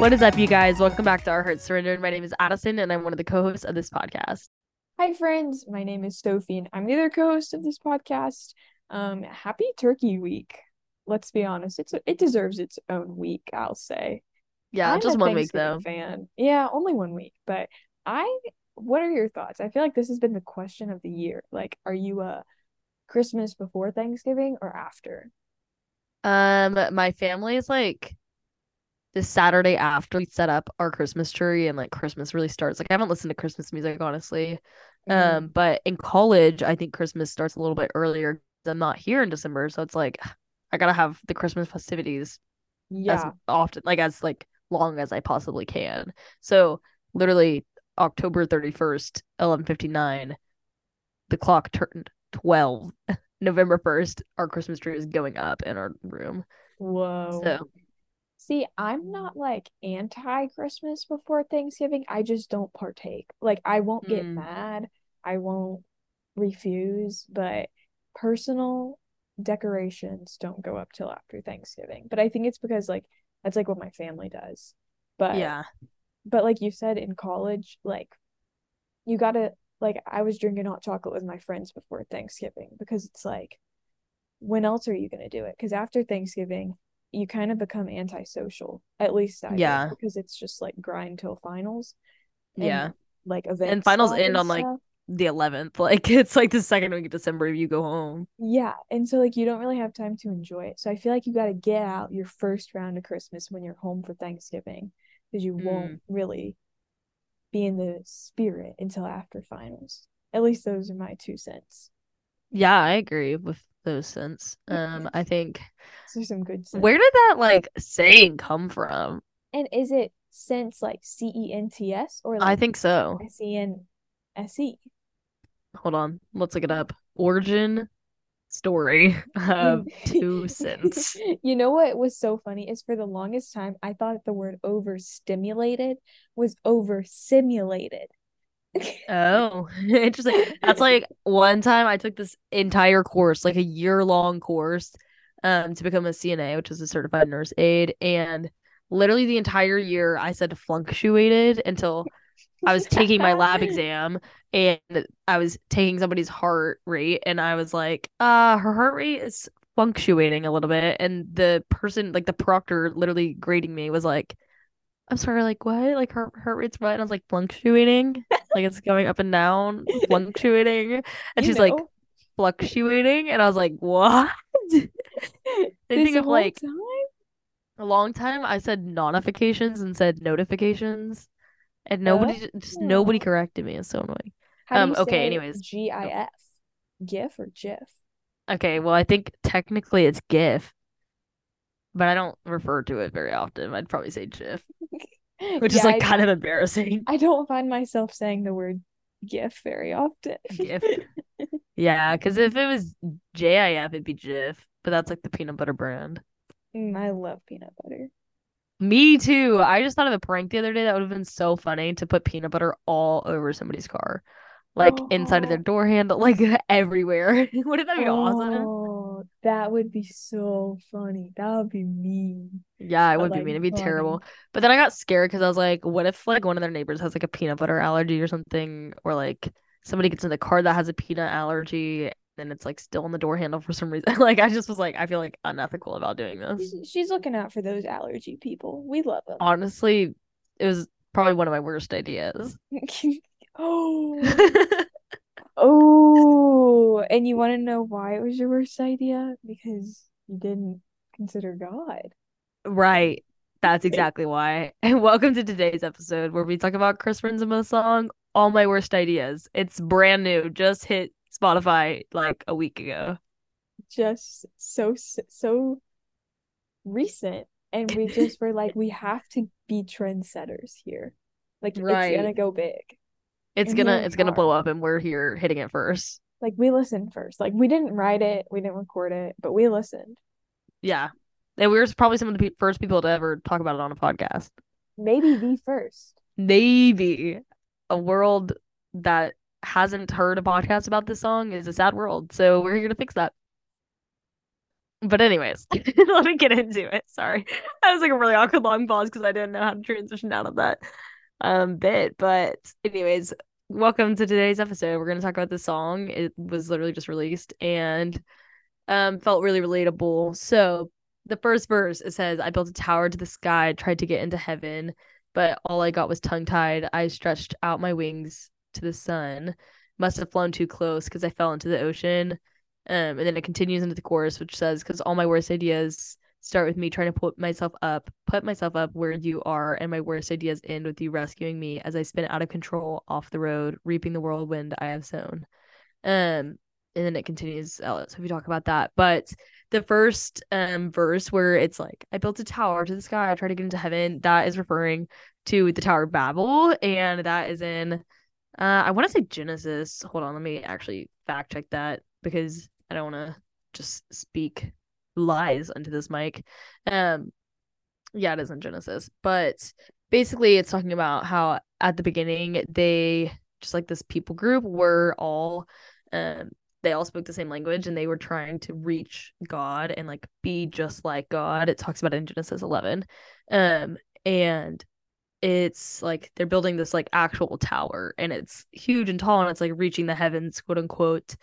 What is up, you guys? Welcome back to Our Hearts Surrendered. My name is Addison, and I'm one of the co-hosts of this podcast. Hi, friends. My name is Sophie, and I'm the other co-host of this podcast. Um, happy Turkey Week. Let's be honest; it's it deserves its own week. I'll say. Yeah, I'm just one week though. Fan. Yeah, only one week. But I, what are your thoughts? I feel like this has been the question of the year. Like, are you a Christmas before Thanksgiving or after? Um, my family is like the Saturday after we set up our Christmas tree and like Christmas really starts. Like I haven't listened to Christmas music honestly. Mm. Um, but in college, I think Christmas starts a little bit earlier. I'm not here in December, so it's like I gotta have the Christmas festivities as Yeah. often, like as like long as I possibly can. So literally October 31st, 11:59, the clock turned 12. November 1st, our Christmas tree is going up in our room. Whoa. So See, I'm not like anti Christmas before Thanksgiving. I just don't partake. Like, I won't get Mm. mad. I won't refuse, but personal decorations don't go up till after Thanksgiving. But I think it's because like that's like what my family does. But yeah. but like you said in college, like you gotta like I was drinking hot chocolate with my friends before Thanksgiving because it's like when else are you gonna do it? Because after Thanksgiving, you kind of become antisocial. At least I Yeah. because it's just like grind till finals. and, Yeah. like events and finals end and on, like. The 11th. Like it's like the second week of December if you go home. Yeah, and so like you don't really have time to enjoy it. So I feel like you got to get out your first round of Christmas when you're home for Thanksgiving because you Mm. won't really be in the spirit until after finals. At least those are my two cents. Yeah, I agree with those sense. Um, I think Those some good sense. where did that like saying come from? And is it sense like C E N T S or I think so. S E N S E? Hold on, let's look it up. Origin story of two cents. You know what was so funny is for the longest time I thought the word overstimulated was oversimulated. Oh, interesting. That's like one time I took this entire course, like a year long course, um, to become a CNA, which is a certified nurse aide. And literally the entire year I said fluctuated until I was taking my lab exam and I was taking somebody's heart rate and I was like, uh, her heart rate is fluctuating a little bit. And the person, like the proctor literally grading me was like, I'm sorry, like what? Like her heart rate's what? And I was like fluctuating. Like it's going up and down, fluctuating. And You she's like fluctuating. And I was like, what? this think of, like, time? A long time I said notifications and said notifications. And nobody j- just nobody Oh. corrected me. It's so annoying. How um, okay, anyways. GIF? GIF or GIF? Okay, well I think technically it's GIF. But I don't refer to it very often. I'd probably say GIF, which is like I, kind of embarrassing. I don't find myself saying the word GIF very often. GIF. Yeah, because if it was JIF, it'd be GIF. But that's like the peanut butter brand. Mm, I love peanut butter. Me too. I just thought of a prank the other day that would have been so funny to put peanut butter all over somebody's car. Like inside of their Oh. door handle, like everywhere. Wouldn't that be awesome? That would be so funny. That would be mean. Yeah, it would be mean. It'd be funny. terrible. But then I got scared because I was like, what if like one of their neighbors has like a peanut butter allergy or something, or like somebody gets in the car that has a peanut allergy and it's like still on the door handle for some reason. Like I just was like, I feel like unethical about doing this. She's looking out for those allergy people. We love them. Honestly, it was probably one of my worst ideas. oh, oh, and you want to know why it was your worst idea? Because you didn't consider God. Right. That's exactly why. And welcome to today's episode where we talk about Chris Renzema song, All My Worst Ideas. It's brand new, just hit Spotify like a week ago. Just so so recent, and we just were like, we have to be trendsetters here. Like it's gonna go big. It's And gonna it's gonna blow up and we're here hitting it first. Like we listened first. Like we didn't write it, we didn't record it, but we listened. Yeah. And we were probably some of the pe- first people to ever talk about it on a podcast. Maybe the first. Maybe a world that hasn't heard a podcast about this song is a sad world. So we're here to fix that. but anyways, let me get into it. Sorry. That was like a really awkward long pause because I didn't know how to transition out of that um bit. But anyways, welcome to today's episode. We're gonna talk about the song. It was literally just released and um felt really relatable. So the first verse it says, I built a tower to the sky, tried to get into heaven, but all I got was tongue tied. I stretched out my wings to the sun. Must have flown too close because I fell into the ocean. Um, and then it continues into the chorus, which says, "Because all my worst ideas start with me trying to put myself up, put myself up where you are, and my worst ideas end with you rescuing me as I spin out of control off the road, reaping the whirlwind I have sown." Um, and then it continues. So if we talk about that, but the first um verse where it's like, "I built a tower to the sky, I tried to get into heaven," that is referring to the Tower of Babel, and that is in, uh, I want to say Genesis. Hold on, let me actually fact check that because I don't want to just speak lies into this mic. Um, yeah, it is in Genesis, but basically, it's talking about how at the beginning they just like this people group were all, um, they all spoke the same language and they were trying to reach God and like be just like God. It talks about it in Genesis 11. Um, and it's like they're building this like actual tower and it's huge and tall and it's like reaching the heavens, quote unquote.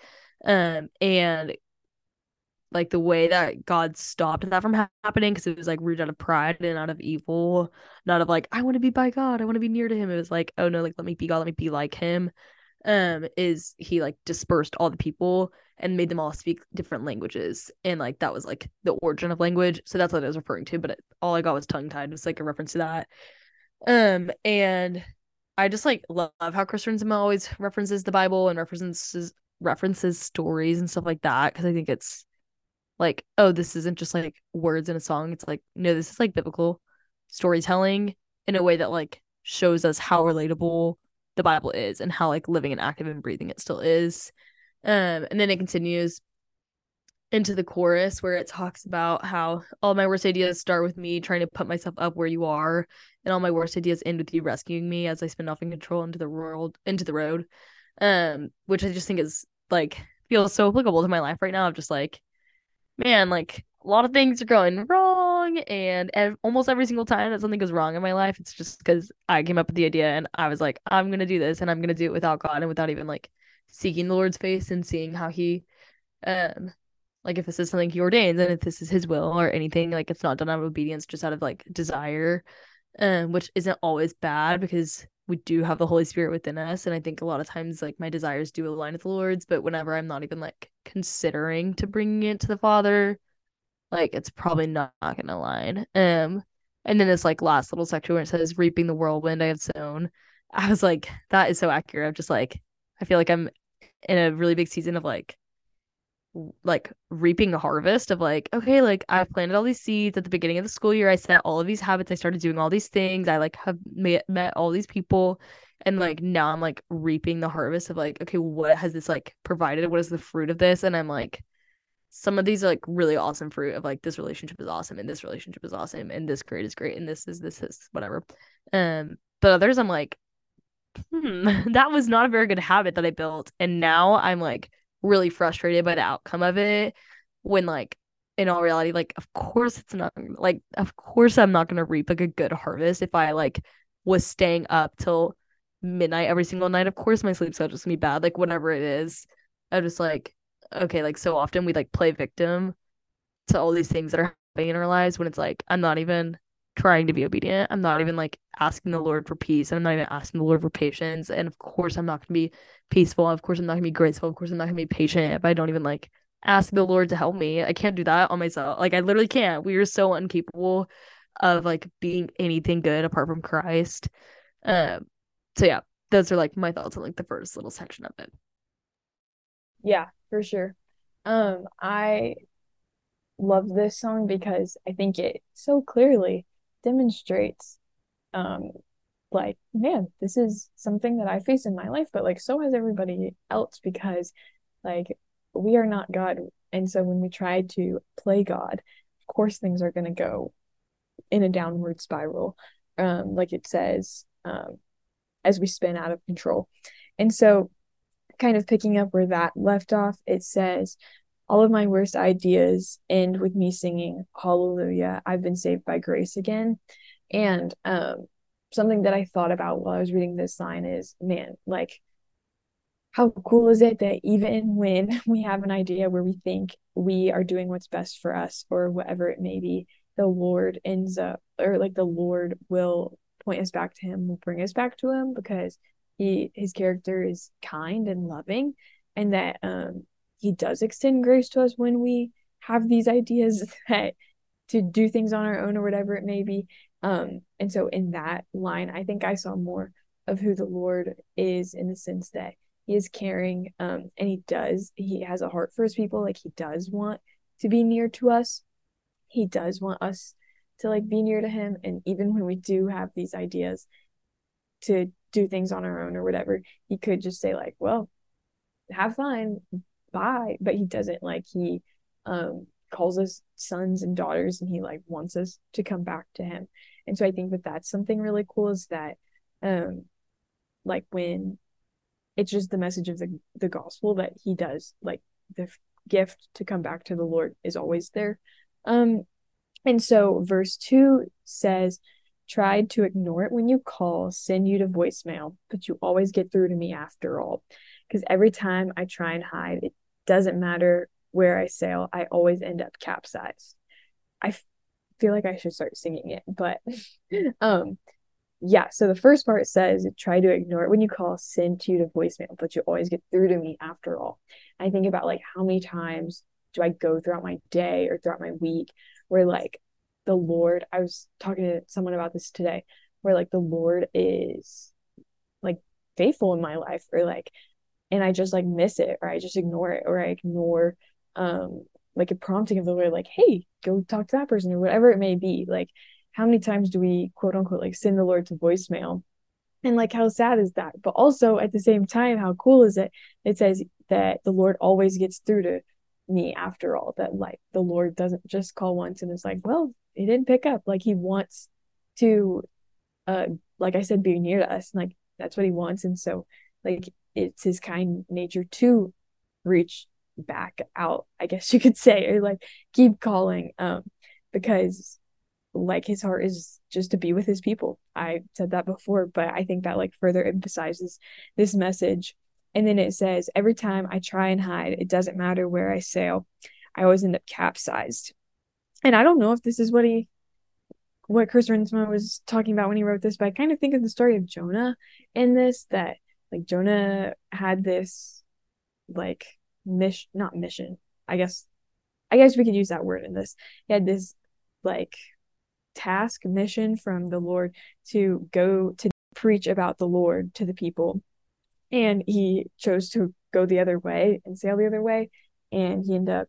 Um, and like the way that God stopped that from ha- happening because it was like rooted out of pride and out of evil, not of like I want to be by God, I want to be near to Him. It was like, oh no, like let me be God, let me be like Him. Um, is He like dispersed all the people and made them all speak different languages, and like that was like the origin of language. So that's what I was referring to. But it, all I got was tongue tied. Was like a reference to that. Um, and I just like love how Chris Renzema always references the Bible and references references stories and stuff like that because I think it's like, oh, this isn't just like words in a song. It's like, no, this is like biblical storytelling in a way that like shows us how relatable the Bible is and how like living and active and breathing it still is. Um, and then it continues into the chorus where it talks about how all my worst ideas start with me trying to put myself up where you are, and all my worst ideas end with you rescuing me as I spin off in control into the world into the road um which i just think is like feels so applicable to my life right now of just like man like a lot of things are going wrong and ev- almost every single time that something goes wrong in my life it's just because i came up with the idea and i was like i'm gonna do this and i'm gonna do it without god and without even like seeking the lord's face and seeing how he um like if this is something he ordains and if this is his will or anything like it's not done out of obedience just out of like desire um which isn't always bad because we do have the Holy Spirit within us. And I think a lot of times, like, my desires do align with the Lord's, but whenever I'm not even like considering to bringing it to the Father, like, it's probably not, not gonna align. Um, and then this like last little section where it says, reaping the whirlwind I have sown. I was like, that is so accurate. I'm just like, I feel like I'm in a really big season of like like reaping a harvest of like okay like i've planted all these seeds at the beginning of the school year i set all of these habits i started doing all these things i like have met, met all these people and like now i'm like reaping the harvest of like okay what has this like provided? What is the fruit of this? And i'm like some of these are like really awesome fruit of like this relationship is awesome and this relationship is awesome and this grade is great and this is this is whatever. Um but others i'm like hmm that was not a very good habit that i built and now i'm like really frustrated by the outcome of it when like in all reality like of course it's not like of course i'm not going to reap like a good harvest if i like was staying up till midnight every single night. Of course my sleep schedule's gonna be bad like whatever it is. I'm just like okay like so often we like play victim to all these things that are happening in our lives when it's like i'm not even trying to be obedient. I'm not even like asking the Lord for peace. I'm not even asking the Lord for patience. And of course, I'm not going to be peaceful. Of course, I'm not going to be graceful. Of course, I'm not going to be patient if I don't even like ask the Lord to help me. I can't do that on myself. Like, I literally can't. We are so incapable of like being anything good apart from Christ. Um, so yeah, those are like my thoughts on like the first little section of it. Yeah, for sure. Um, I love this song because I think it so clearly demonstrates um like man this is something that i face in my life but like so has everybody else because like we are not god. And so when we try to play god of course things are going to go in a downward spiral um like it says um as we spin out of control. And so kind of picking up where that left off it says all of my worst ideas end with me singing hallelujah i've been saved by grace again. And um something that i thought about while i was reading this line is man like how cool is it that even when we have an idea where we think we are doing what's best for us or whatever it may be the lord ends up or like the lord will point us back to him will bring us back to him because he his character is kind and loving and that um he does extend grace to us when we have these ideas that to do things on our own or whatever it may be. Um and so in that line i think i saw more of who the lord is in the sense that he is caring um and he does he has a heart for his people. Like he does want to be near to us. He does want us to like be near to him. And even when we do have these ideas to do things on our own or whatever he could just say like well have fun bye but he doesn't like he um calls us sons and daughters and he like wants us to come back to him. And so i think that that's something really cool is that um like when it's just the message of the the gospel that he does like the gift to come back to the lord is always there. Um and so verse 2 says tried to ignore it when you call send you to voicemail but you always get through to me after all. Because every time i try and hide it doesn't matter where I sail, I always end up capsized. I f- feel like I should start singing it, but um yeah, so the first part says try to ignore it when you call send to you to voicemail, but you always get through to me after all. I think about like how many times do I go throughout my day or throughout my week where like the Lord, I was talking to someone about this today, where like the Lord is like faithful in my life or like and I just like miss it or I just ignore it or I ignore um like a prompting of the Lord, like, hey, go talk to that person or whatever it may be. Like, how many times do we quote unquote like send the Lord to voicemail? And like how sad is that? But also at the same time, how cool is it? It says that the Lord always gets through to me after all, that like the Lord doesn't just call once and it's like, well, he didn't pick up. Like he wants to uh like I said, be near to us. And, like that's what he wants. And so like it's his kind nature to reach back out i guess you could say or like keep calling um because like his heart is just to be with his people. I said that before but i think that like further emphasizes this message. And then it says every time i try and hide it doesn't matter where i sail i always end up capsized. And i don't know if this is what he what chris renzema was talking about when he wrote this but i kind of think of the story of jonah in this that like Jonah had this like mission not mission I guess I guess we could use that word in this. He had this like task mission from the Lord to go to preach about the Lord to the people. And he chose to go the other way and sail the other way. And he ended up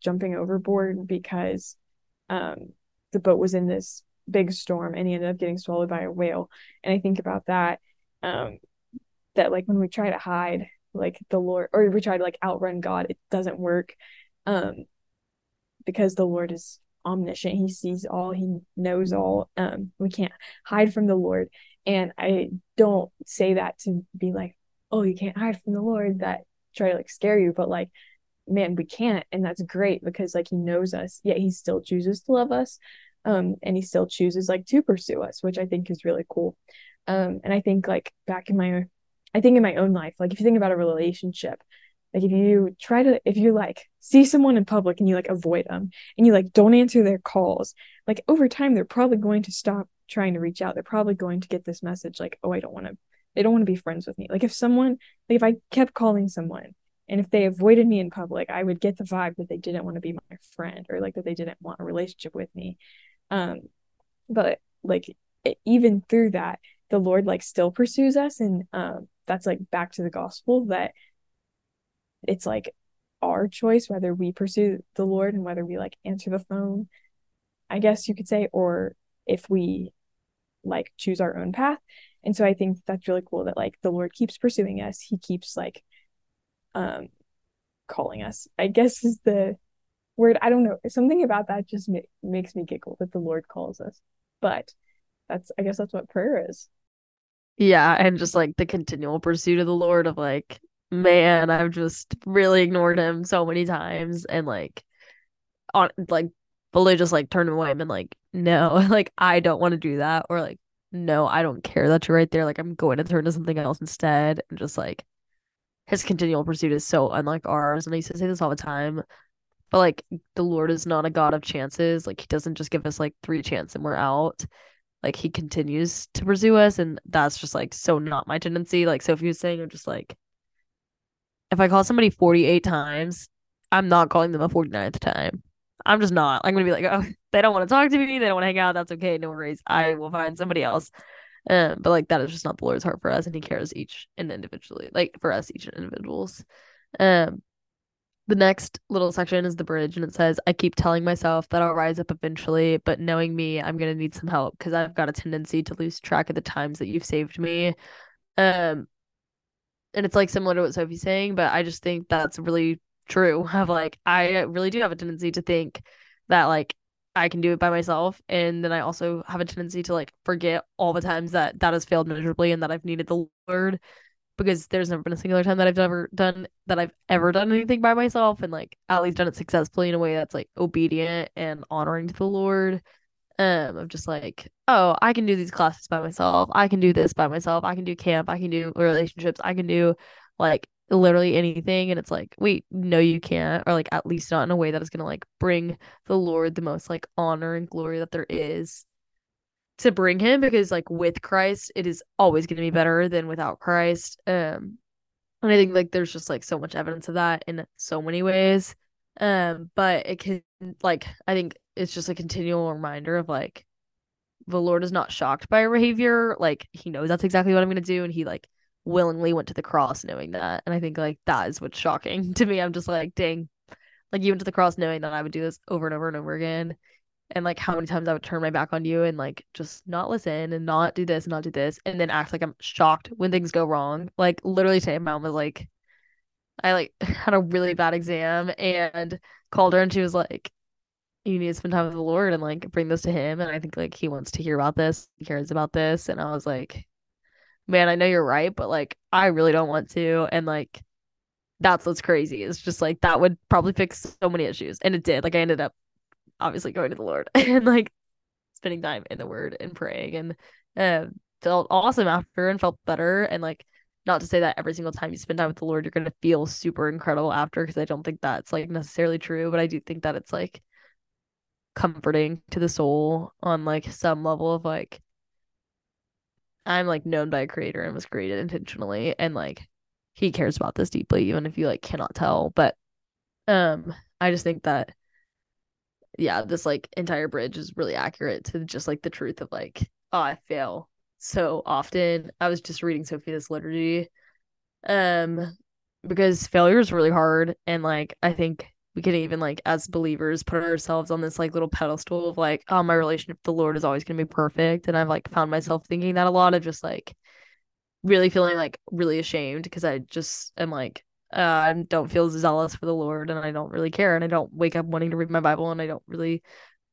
jumping overboard because um the boat was in this big storm and he ended up getting swallowed by a whale. And I think about that um that like when we try to hide like the lord or we try to like outrun god it doesn't work um because the lord is omniscient. He sees all. He knows all. Um we can't hide from the lord. And i don't say that to be like oh you can't hide from the lord that try to like scare you but like man we can't and that's great because like he knows us yet he still chooses to love us um and he still chooses like to pursue us which i think is really cool. Um and i think like back in my I think in my own life, like if you think about a relationship, like if you try to if you like see someone in public and you like avoid them and you like don't answer their calls, like over time they're probably going to stop trying to reach out. They're probably going to get this message like, "Oh, I don't want to they don't want to be friends with me." Like if someone like if I kept calling someone and if they avoided me in public, I would get the vibe that they didn't want to be my friend or like that they didn't want a relationship with me. Um but like even through that, the Lord like still pursues us and um that's like back to the gospel that it's like our choice whether we pursue the Lord and whether we like answer the phone, I guess you could say, or if we like choose our own path. And so I think that's really cool that like the Lord keeps pursuing us. He keeps like um calling us. I guess is the word. I don't know. Something about that just ma- makes me giggle that the Lord calls us. But that's I guess that's what prayer is. Yeah, and just like the continual pursuit of the Lord of like man, I've just really ignored him so many times and like on like fully just like turned away and been like, no, like I don't want to do that or like no, I don't care that you're right there. Like I'm going to turn to something else instead. And just like his continual pursuit is so unlike ours. And I used to say this all the time. But like the Lord is not a God of chances. Like he doesn't just give us like three chances and we're out. Like he continues to pursue us. And that's just like so not my tendency. Like Sophie was saying, I'm just like if I call somebody 48 times, I'm not calling them a 49th time. I'm just not. I'm gonna be like, oh, they don't want to talk to me. They don't want to hang out. That's okay. No worries. I will find somebody else. Um, but like that is just not the Lord's heart for us, and He cares each and individually, like for us, each individuals. Um, the next little section is the bridge, and it says, "I keep telling myself that I'll rise up eventually, but knowing me, I'm gonna need some help because I've got a tendency to lose track of the times that you've saved me." Um, and it's like similar to what Sophie's saying, but I just think that's really true. Of like, I really do have a tendency to think that like I can do it by myself. And then I also have a tendency to like forget all the times that that has failed miserably and that I've needed the Lord because there's never been a singular time that I've ever done that I've ever done anything by myself and like at least done it successfully in a way that's like obedient and honoring to the Lord. Um, of just like, oh, I can do these classes by myself. I can do this by myself. I can do camp. I can do relationships. I can do like literally anything and it's like wait no you can't or like at least not in a way that is to like bring the lord the most like honor and glory that there is to bring him because like with christ it is always going to be better than without christ um and i think like there's just like so much evidence of that in so many ways um but it can like i think it's just a continual reminder of like the lord is not shocked by our behavior like he knows that's exactly what i'm going to do and he like willingly went to the cross knowing that. And I think like that is what's shocking to me. I'm just like, dang, like you went to the cross knowing that I would do this over and over and over again. And like how many times I would turn my back on you and like just not listen and not do this and not do this and then act like I'm shocked when things go wrong. Like literally today, mom was like, I like had a really bad exam and called her and she was like, you need to spend time with the Lord and like bring this to him. And I think like he wants to hear about this, he cares about this. And I was like, man, I know you're right, but like I really don't want to. And like that's what's crazy. It's just like that would probably fix so many issues. And it did. Like I ended up obviously going to the Lord and like spending time in the word and praying and uh, felt awesome after and felt better. And like not to say that every single time you spend time with the Lord, you're gonna feel super incredible after, because I don't think that's like necessarily true, but I do think that it's like comforting to the soul on like some level of like I'm like known by a creator and was created intentionally and like he cares about this deeply even if you like cannot tell but um I just think that yeah this like entire bridge is really accurate to just like the truth of like oh I fail so often. I was just reading Sophia's liturgy um because failure is really hard and like I think we can even like as believers put ourselves on this like little pedestal of like oh my relationship with the lord is always to be perfect and i've like found myself thinking that a lot of just like really feeling like really ashamed because i just am like uh, i don't feel zealous for the lord and i don't really care and i don't wake up wanting to read my bible and i don't really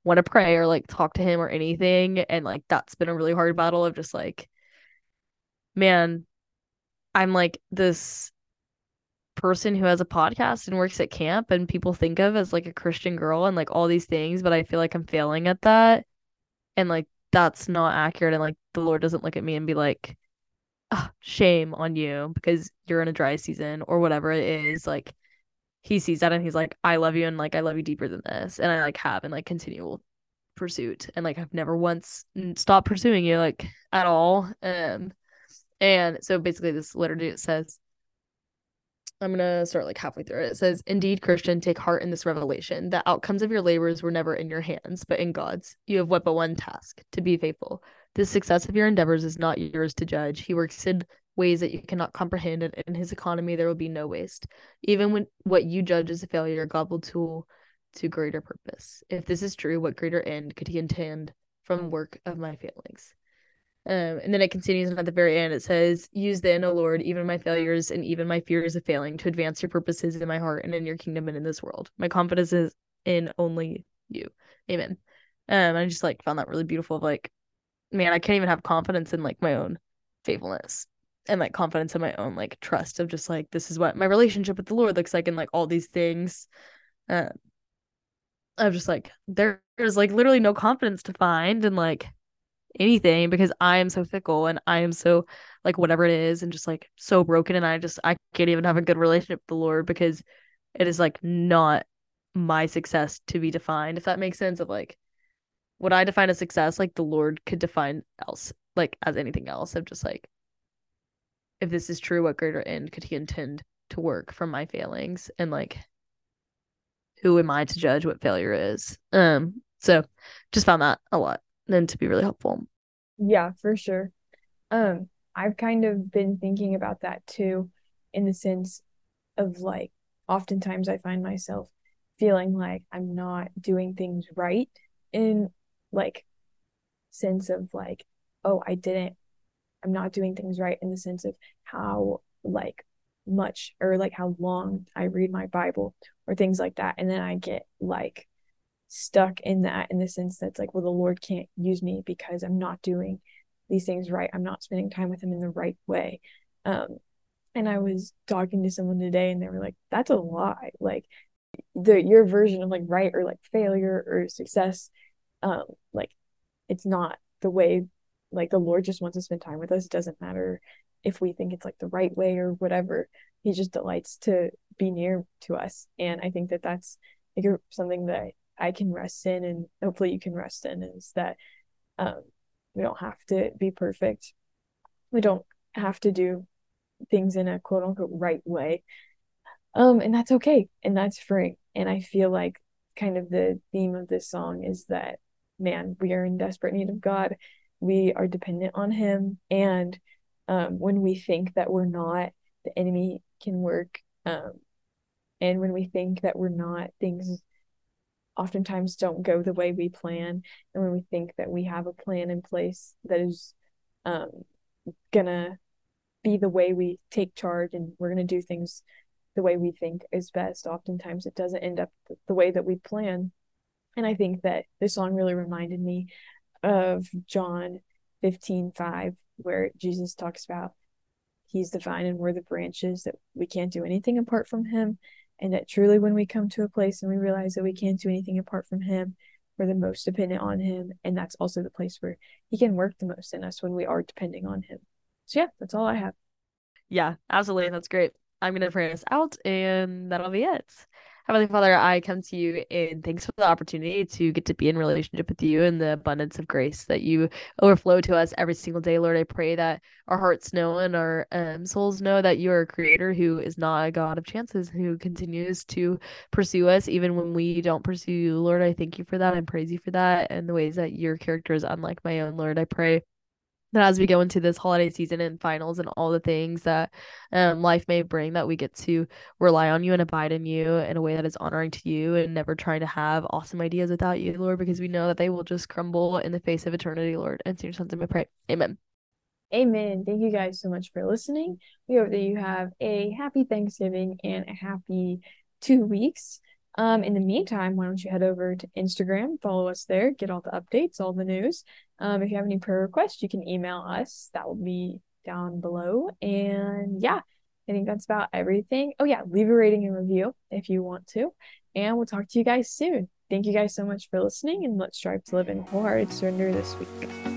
want to pray or like talk to him or anything and like that's been a really hard battle of just like man i'm like this person who has a podcast and works at camp and people think of as like a Christian girl and like all these things, but I feel like I'm failing at that. And like that's not accurate. And like the Lord doesn't look at me and be like, oh, shame on you because you're in a dry season or whatever it is. Like he sees that and he's like, I love you and like I love you deeper than this. And I like have and like continual pursuit. And like I've never once stopped pursuing you like at all. Um and so basically this liturgy it says I'm gonna start like halfway through it. It says, Indeed, Christian, take heart in this revelation. The outcomes of your labors were never in your hands, but in God's. You have what but one task to be faithful. The success of your endeavors is not yours to judge. He works in ways that you cannot comprehend, and in his economy there will be no waste. Even when what you judge as a failure, God will tool to greater purpose. If this is true, what greater end could he intend from work of my failings? Um, and then it continues, and at the very end, it says, Use then, O Lord, even my failures and even my fears of failing to advance your purposes in my heart and in your kingdom and in this world. My confidence is in only you. Amen. Um, I just like found that really beautiful. Of like, man, I can't even have confidence in like my own faithfulness and like confidence in my own like trust of just like this is what my relationship with the Lord looks like and like all these things. Uh, I'm just like there's like literally no confidence to find and like anything because I am so fickle and I am so like whatever it is and just like so broken and I just I can't even have a good relationship with the Lord because it is like not my success to be defined if that makes sense of like what I define as success like the Lord could define else like as anything else of just like if this is true what greater end could he intend to work from my failings? And like who am I to judge what failure is? Um so just found that a lot and to be really helpful. Yeah for sure. Um I've kind of been thinking about that too in the sense of like oftentimes I find myself feeling like I'm not doing things right in like sense of like oh I didn't I'm not doing things right in the sense of how like much or like how long I read my Bible or things like that. And then I get like stuck in that in the sense that's like well the Lord can't use me because I'm not doing these things right. I'm not spending time with him in the right way. Um and I was talking to someone today and they were like, that's a lie. Like the your version of like right or like failure or success, um, like it's not the way like the Lord just wants to spend time with us. It doesn't matter if we think it's like the right way or whatever. He just delights to be near to us. And I think that that's like something that I can rest in and hopefully you can rest in is that um, we don't have to be perfect. We don't have to do things in a quote unquote right way. Um, and that's okay. And that's free. And I feel like kind of the theme of this song is that, man, we are in desperate need of God. We are dependent on Him. And um, when we think that we're not, the enemy can work. Um, and when we think that we're not, things oftentimes don't go the way we plan. And when we think that we have a plan in place that is um, gonna be the way we take charge and we're to do things the way we think is best oftentimes it doesn't end up the way that we plan and i think that this song really reminded me of john 15 5 where jesus talks about he's the vine and we're the branches that we can't do anything apart from him and that truly when we come to a place and we realize that we can't do anything apart from him we're the most dependent on him and that's also the place where he can work the most in us when we are depending on him so yeah, that's all I have. Yeah, absolutely. That's great. I'm gonna pray us out and that'll be it. Heavenly Father, I come to you and thanks for the opportunity to get to be in relationship with you and the abundance of grace that you overflow to us every single day. Lord, I pray that our hearts know and our um, souls know that you are a creator who is not a God of chances, who continues to pursue us even when we don't pursue you. Lord, I thank you for that and praise you for that and the ways that your character is unlike my own. Lord, I pray that as we go into this holiday season and finals and all the things that um, life may bring that we get to rely on you and abide in you in a way that is honoring to you and never trying to have awesome ideas without you lord because we know that they will just crumble in the face of eternity lord. And your son's name i pray. Amen. Amen. Thank you guys so much for listening. We hope that you have a happy thanksgiving and a happy two weeks um, in the meantime, why don't you head over to Instagram, follow us there, get all the updates, all the news. Um, if you have any prayer requests, you can email us. That will be down below. And yeah, I think that's about everything. Oh, yeah, leave a rating and review if you want to. And we'll talk to you guys soon. Thank you guys so much for listening, and let's strive to live in wholehearted surrender this week.